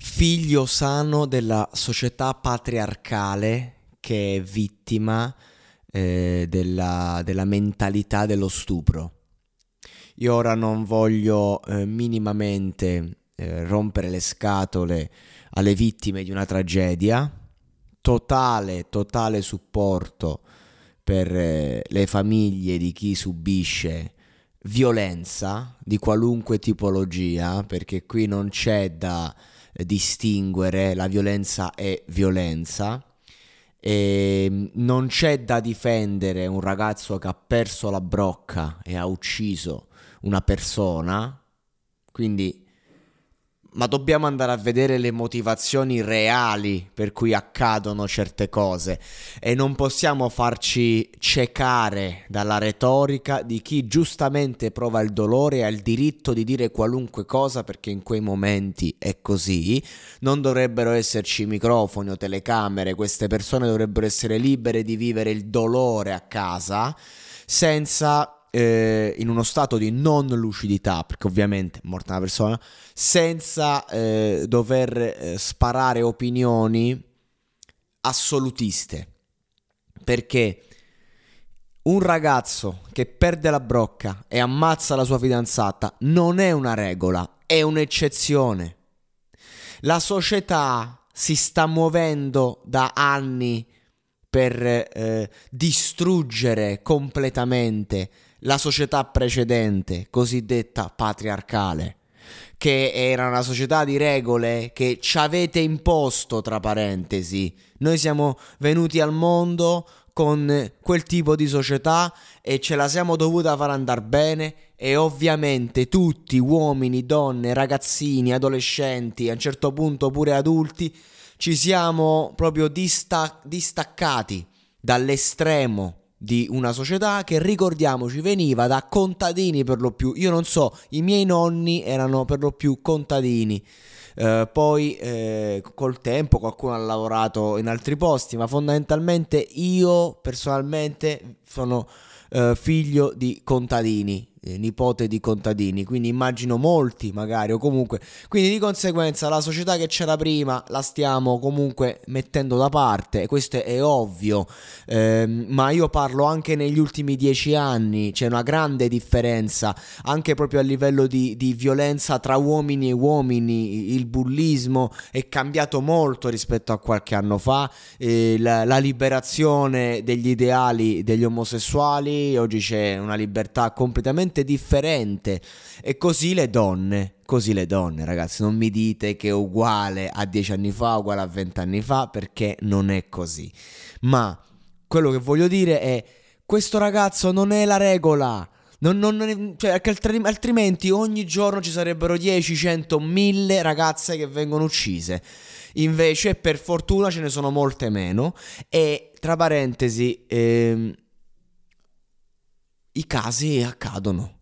Figlio sano della società patriarcale che è vittima eh, della, della mentalità dello stupro. Io ora non voglio eh, minimamente eh, rompere le scatole alle vittime di una tragedia, totale, totale supporto per eh, le famiglie di chi subisce violenza di qualunque tipologia, perché qui non c'è da distinguere, la violenza è violenza. E non c'è da difendere un ragazzo che ha perso la brocca e ha ucciso una persona, quindi ma dobbiamo andare a vedere le motivazioni reali per cui accadono certe cose e non possiamo farci ciecare dalla retorica di chi giustamente prova il dolore e ha il diritto di dire qualunque cosa perché in quei momenti è così. Non dovrebbero esserci microfoni o telecamere, queste persone dovrebbero essere libere di vivere il dolore a casa senza eh, in uno stato di non lucidità, perché ovviamente è morta una persona, senza eh, dover eh, sparare opinioni assolutiste. Perché un ragazzo che perde la brocca e ammazza la sua fidanzata non è una regola, è un'eccezione. La società si sta muovendo da anni per eh, distruggere completamente la società precedente, cosiddetta patriarcale, che era una società di regole che ci avete imposto, tra parentesi. Noi siamo venuti al mondo con quel tipo di società e ce la siamo dovuta far andare bene e ovviamente tutti, uomini, donne, ragazzini, adolescenti, a un certo punto pure adulti, ci siamo proprio distac- distaccati dall'estremo di una società che ricordiamoci veniva da contadini per lo più. Io non so, i miei nonni erano per lo più contadini. Uh, poi eh, col tempo qualcuno ha lavorato in altri posti, ma fondamentalmente io personalmente sono uh, figlio di contadini eh, nipote di contadini, quindi immagino molti magari o comunque, quindi di conseguenza la società che c'era prima la stiamo comunque mettendo da parte, questo è ovvio, eh, ma io parlo anche negli ultimi dieci anni, c'è una grande differenza anche proprio a livello di, di violenza tra uomini e uomini, il bullismo è cambiato molto rispetto a qualche anno fa, eh, la, la liberazione degli ideali degli omosessuali, oggi c'è una libertà completamente completamente differente. E così le donne, così le donne, ragazzi, non mi dite che è uguale a dieci anni fa, uguale a vent'anni fa, perché non è così. Ma quello che voglio dire è, questo ragazzo non è la regola. Non, non, cioè, altrimenti ogni giorno ci sarebbero 10, 100, 1000 ragazze che vengono uccise. Invece, per fortuna, ce ne sono molte meno. E tra parentesi, ehm, i casi accadono.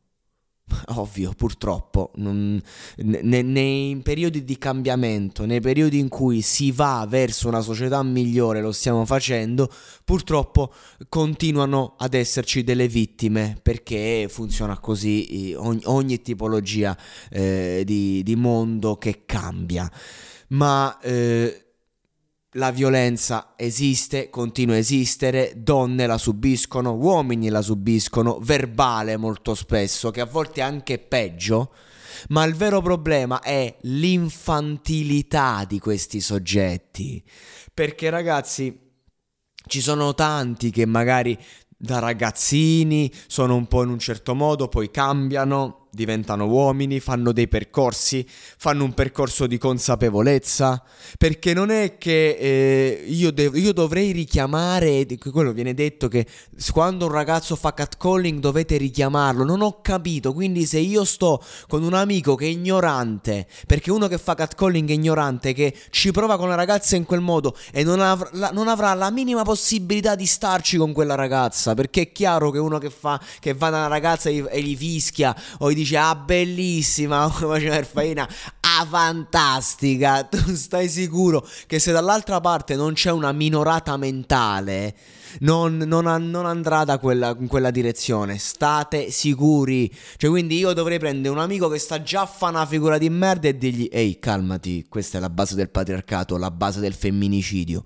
Ovvio, purtroppo, non, ne, nei periodi di cambiamento, nei periodi in cui si va verso una società migliore, lo stiamo facendo, purtroppo continuano ad esserci delle vittime perché funziona così ogni, ogni tipologia eh, di, di, mondo che cambia. Ma eh, la violenza esiste, continua a esistere, donne la subiscono, uomini la subiscono, verbale molto spesso, che a volte è anche peggio, ma il vero problema è l'infantilità di questi soggetti. Perché ragazzi, ci sono tanti che magari da ragazzini sono un po' in un certo modo, poi cambiano diventano uomini, fanno dei percorsi, fanno un percorso di consapevolezza, perché non è che eh, io, dev- io, dovrei richiamare, quello viene detto che quando un ragazzo fa catcalling dovete richiamarlo, non ho capito, quindi se io sto con un amico che è ignorante, perché uno che fa catcalling è ignorante, che ci prova con la ragazza in quel modo e non, av- la- non avrà la minima possibilità di starci con quella ragazza, perché è chiaro che uno che, fa, che va da una ragazza e, e gli fischia o gli dice dice ah bellissima come faceva Erfaina. Ah fantastica tu stai sicuro che se dall'altra parte non c'è una minorata mentale non, non, non andrà da quella, in quella direzione. State sicuri. Cioè quindi io dovrei prendere un amico che sta già a fare una figura di merda e dirgli ehi calmati questa è la base del patriarcato la base del femminicidio.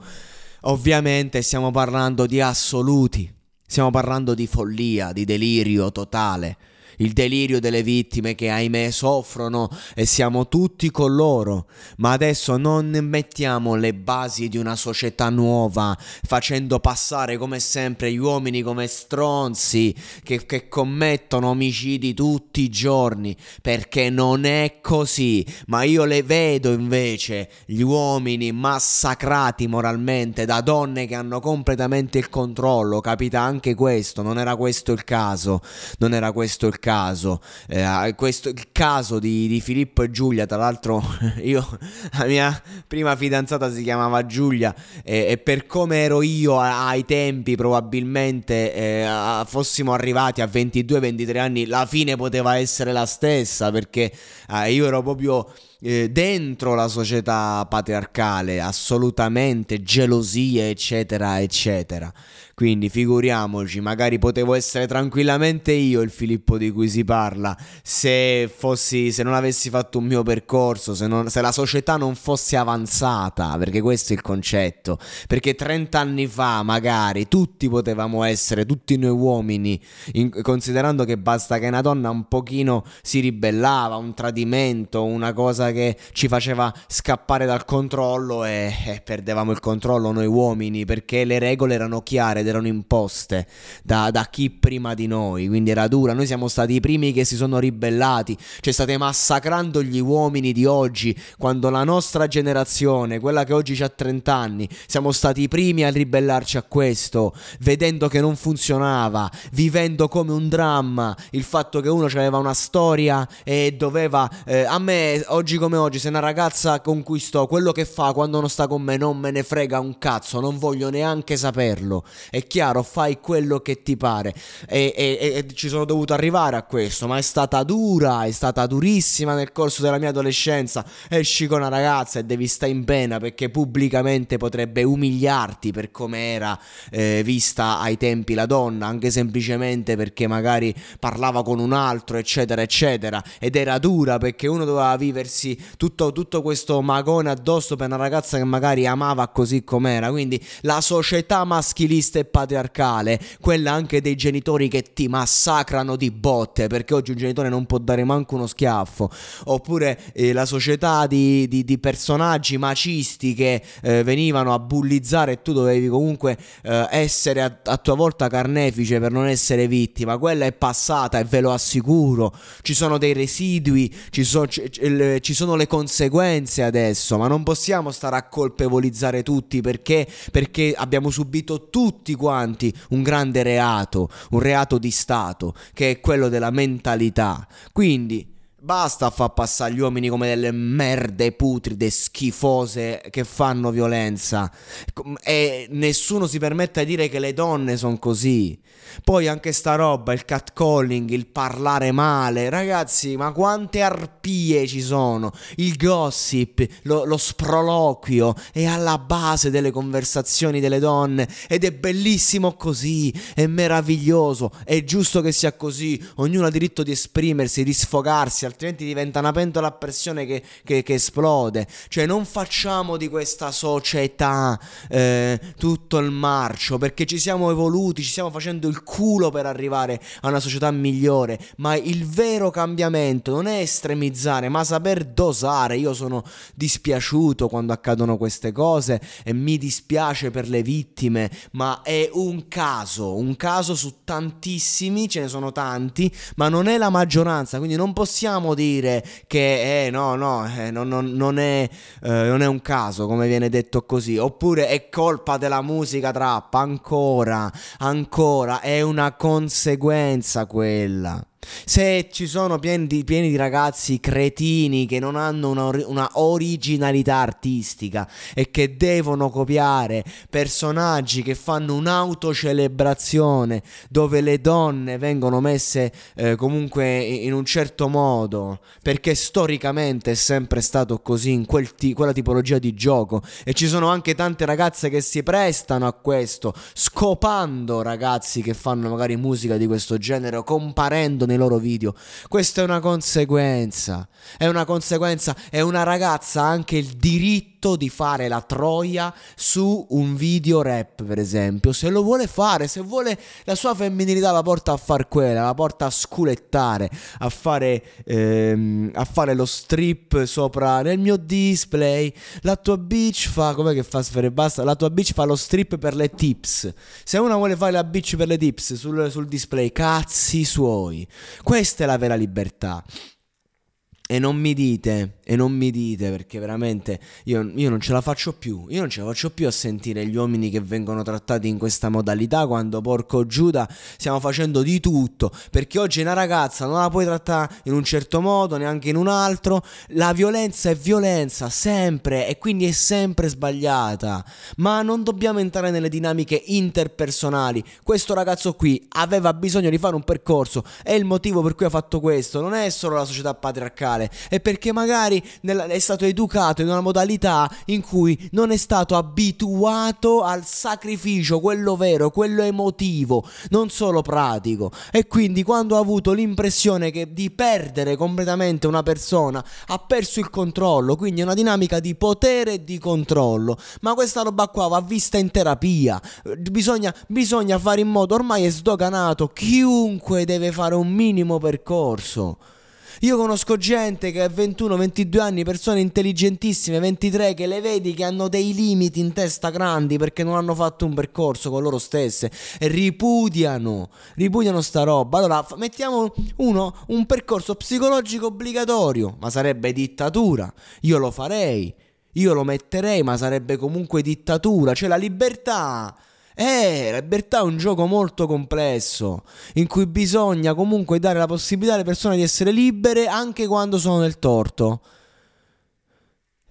Ovviamente stiamo parlando di assoluti stiamo parlando di follia di delirio totale il delirio delle vittime che ahimè soffrono e siamo tutti con loro. Ma adesso non mettiamo le basi di una società nuova, facendo passare come sempre gli uomini come stronzi che, che commettono omicidi tutti i giorni, perché non è così. Ma io le vedo invece gli uomini massacrati moralmente da donne che hanno completamente il controllo. Capita anche questo, non era questo il caso. Non era questo il caso caso. Eh, questo, il caso di, di, Filippo e Giulia, tra l'altro io, la mia prima fidanzata si chiamava Giulia e, e per come ero io ai tempi probabilmente eh, fossimo arrivati a 22-23 anni, la fine poteva essere la stessa perché eh, io ero proprio eh, dentro la società patriarcale, assolutamente gelosie, eccetera, eccetera. Quindi figuriamoci, magari potevo essere tranquillamente io il Filippo di cui si parla se fossi, se non avessi fatto un mio percorso, se, non, se la società non fosse avanzata, perché questo è il concetto. Perché 30 anni fa, magari, tutti potevamo essere, tutti noi uomini, in, considerando che basta che una donna un pochino si ribellava, un tradimento, una cosa che ci faceva scappare dal controllo e, e perdevamo il controllo noi uomini, perché le regole erano chiare erano imposte da, da, chi prima di noi, quindi era dura. Noi siamo stati i primi che si sono ribellati, cioè state massacrando gli uomini di oggi, quando la nostra generazione, quella che oggi ha 30 anni, siamo stati i primi a ribellarci a questo, vedendo che non funzionava, vivendo come un dramma il fatto che uno aveva una storia e doveva... Eh, a me, oggi come oggi, se una ragazza conquistò quello che fa quando non sta con me non me ne frega un cazzo, non voglio neanche saperlo. È chiaro, fai quello che ti pare. E, e, e, ci sono dovuto arrivare a questo, ma è stata dura, è stata durissima nel corso della mia adolescenza. Esci con una ragazza e devi stare in pena perché pubblicamente potrebbe umiliarti per come era eh, vista ai tempi la donna, anche semplicemente perché magari parlava con un altro, eccetera, eccetera. Ed era dura perché uno doveva viversi tutto, tutto questo magone addosso per una ragazza che magari amava così com'era. Quindi la società maschilista e patriarcale, quella anche dei genitori che ti massacrano di botte, perché oggi un genitore non può dare manco uno schiaffo, oppure eh, la società di, di, di, personaggi macisti che eh, venivano a bullizzare e tu dovevi comunque eh, essere a, a, tua volta carnefice per non essere vittima, quella è passata e ve lo assicuro, ci sono dei residui, ci, so, ci, ci sono le conseguenze adesso, ma non possiamo stare a colpevolizzare tutti perché, perché abbiamo subito tutti quanti un grande reato, un reato di Stato, che è quello della mentalità. Quindi Basta far passare gli uomini come delle merde putride, schifose che fanno violenza. E nessuno si permette di dire che le donne sono così. Poi anche sta roba, il catcalling, il parlare male. Ragazzi, ma quante arpie ci sono? Il gossip, lo, lo sproloquio è alla base delle conversazioni delle donne. Ed è bellissimo così, è meraviglioso, è giusto che sia così. Ognuno ha diritto di esprimersi, di sfogarsi altrimenti diventa una pentola a pressione che, che, che esplode. Cioè non facciamo di questa società eh, tutto il marcio, perché ci siamo evoluti, ci stiamo facendo il culo per arrivare a una società migliore, ma il vero cambiamento non è estremizzare, ma saper dosare. Io sono dispiaciuto quando accadono queste cose e mi dispiace per le vittime, ma è un caso, un caso su tantissimi, ce ne sono tanti, ma non è la maggioranza, quindi non possiamo possiamo dire che eh, no, no, eh, non, non, non, è, eh, non, è, un caso, come viene detto così, oppure è colpa della musica trap, ancora, ancora, è una conseguenza quella. Se ci sono pieni di, pieni di, ragazzi cretini che non hanno una, una, originalità artistica e che devono copiare personaggi che fanno un'autocelebrazione dove le donne vengono messe eh, comunque in un certo modo, perché storicamente è sempre stato così in quel ti- quella tipologia di gioco. E ci sono anche tante ragazze che si prestano a questo, scopando ragazzi che fanno magari musica di questo genere o comparendo nei loro video. Questa è una conseguenza. È una conseguenza. E una ragazza ha anche il diritto di fare la troia su un video rap, per esempio. Se lo vuole fare, se vuole la sua femminilità la porta a far quella, la porta a sculettare, a fare, ehm, a fare lo strip sopra nel mio display. La tua bitch fa. Com'è che fa sfere? Basta. La tua bitch fa lo strip per le tips. Se una vuole fare la bitch per le tips sul, sul display, cazzi suoi. Questa è la vera libertà. E non mi dite, e non mi dite perché veramente io, io, non ce la faccio più, io non ce la faccio più a sentire gli uomini che vengono trattati in questa modalità quando porco Giuda stiamo facendo di tutto, perché oggi una ragazza non la puoi trattare in un certo modo, neanche in un altro, la violenza è violenza, sempre, e quindi è sempre sbagliata, ma non dobbiamo entrare nelle dinamiche interpersonali, questo ragazzo qui aveva bisogno di fare un percorso, è il motivo per cui ha fatto questo, non è solo la società patriarcale, è perché magari nella, è stato educato in una modalità in cui non è stato abituato al sacrificio, quello vero, quello emotivo, non solo pratico. E quindi quando ha avuto l'impressione che di perdere completamente una persona, ha perso il controllo, quindi è una dinamica di potere e di controllo. Ma questa roba qua va vista in terapia. Bisogna, bisogna fare in modo, ormai è sdoganato, chiunque deve fare un minimo percorso. Io conosco gente che ha 21, 22 anni, persone intelligentissime, 23, che le vedi che hanno dei limiti in testa grandi perché non hanno fatto un percorso con loro stesse e ripudiano, ripudiano sta roba. Allora mettiamo uno, un percorso psicologico obbligatorio, ma sarebbe dittatura. Io lo farei. Io lo metterei, ma sarebbe comunque dittatura, cioè la libertà eh, la libertà è un gioco molto complesso, in cui bisogna comunque dare la possibilità alle persone di essere libere anche quando sono nel torto.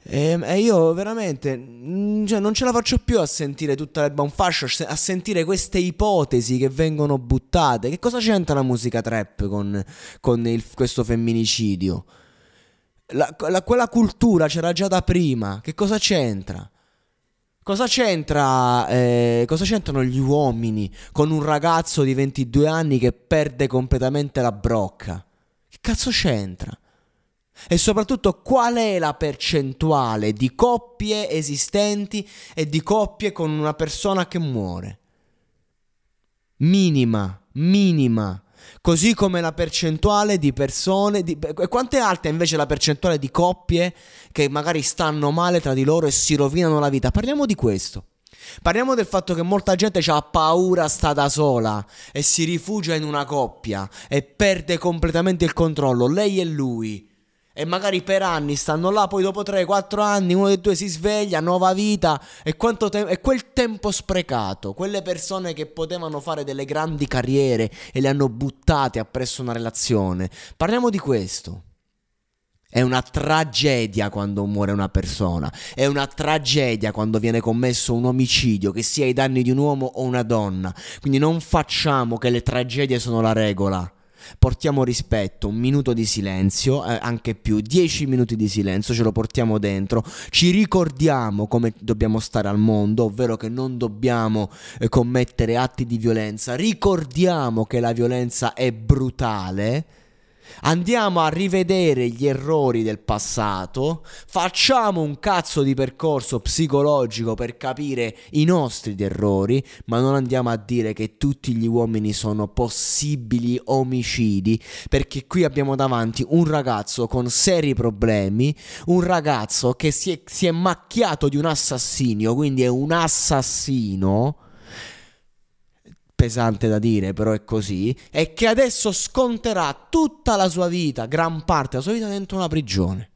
E, e io veramente mm, cioè, non ce la faccio più a sentire tutta l'erba un fascio, a sentire queste ipotesi che vengono buttate. Che cosa c'entra la musica trap con, con il, questo femminicidio? La, la, quella cultura c'era già da prima, che cosa c'entra? Cosa c'entra? Eh, cosa c'entrano gli uomini con un ragazzo di 22 anni che perde completamente la brocca? Che cazzo c'entra? E soprattutto qual è la percentuale di coppie esistenti e di coppie con una persona che muore? Minima, minima. Così come la percentuale di persone. Di, quanto è alta invece la percentuale di coppie che magari stanno male tra di loro e si rovinano la vita? Parliamo di questo. Parliamo del fatto che molta gente ha paura, sta da sola e si rifugia in una coppia e perde completamente il controllo, lei e lui e magari per anni stanno là, poi dopo 3-4 anni uno dei due si sveglia, nuova vita e, te- e quel tempo sprecato, quelle persone che potevano fare delle grandi carriere e le hanno buttate appresso una relazione. Parliamo di questo. È una tragedia quando muore una persona, è una tragedia quando viene commesso un omicidio, che sia ai danni di un uomo o una donna. Quindi non facciamo che le tragedie sono la regola. Portiamo rispetto, un minuto di silenzio, eh, anche più, dieci minuti di silenzio, ce lo portiamo dentro, ci ricordiamo come dobbiamo stare al mondo, ovvero che non dobbiamo eh, commettere atti di violenza, ricordiamo che la violenza è brutale Andiamo a rivedere gli errori del passato, facciamo un cazzo di percorso psicologico per capire i nostri errori, ma non andiamo a dire che tutti gli uomini sono possibili omicidi, perché qui abbiamo davanti un ragazzo con seri problemi, un ragazzo che si è, si è macchiato di un assassinio, quindi è un assassino pesante da dire, però è così, è che adesso sconterà tutta la sua vita, gran parte della sua vita dentro una prigione.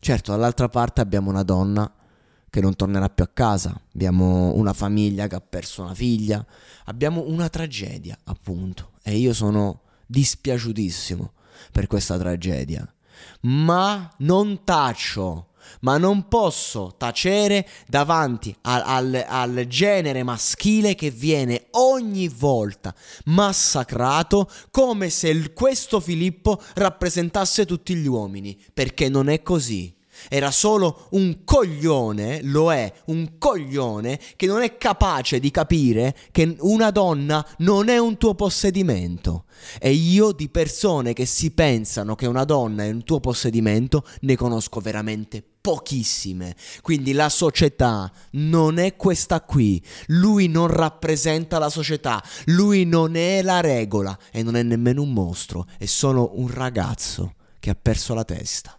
Certo, dall'altra parte abbiamo una donna che non tornerà più a casa, abbiamo una famiglia che ha perso una figlia, abbiamo una tragedia, appunto, e io sono dispiaciutissimo per questa tragedia. Ma non taccio ma non posso tacere davanti al, al, al, genere maschile che viene ogni volta massacrato come se questo Filippo rappresentasse tutti gli uomini, perché non è così. Era solo un coglione, lo è, un coglione che non è capace di capire che una donna non è un tuo possedimento. E io di persone che si pensano che una donna è un tuo possedimento ne conosco veramente pochissime. Quindi la società non è questa qui. Lui non rappresenta la società. Lui non è la regola e non è nemmeno un mostro. È solo un ragazzo che ha perso la testa.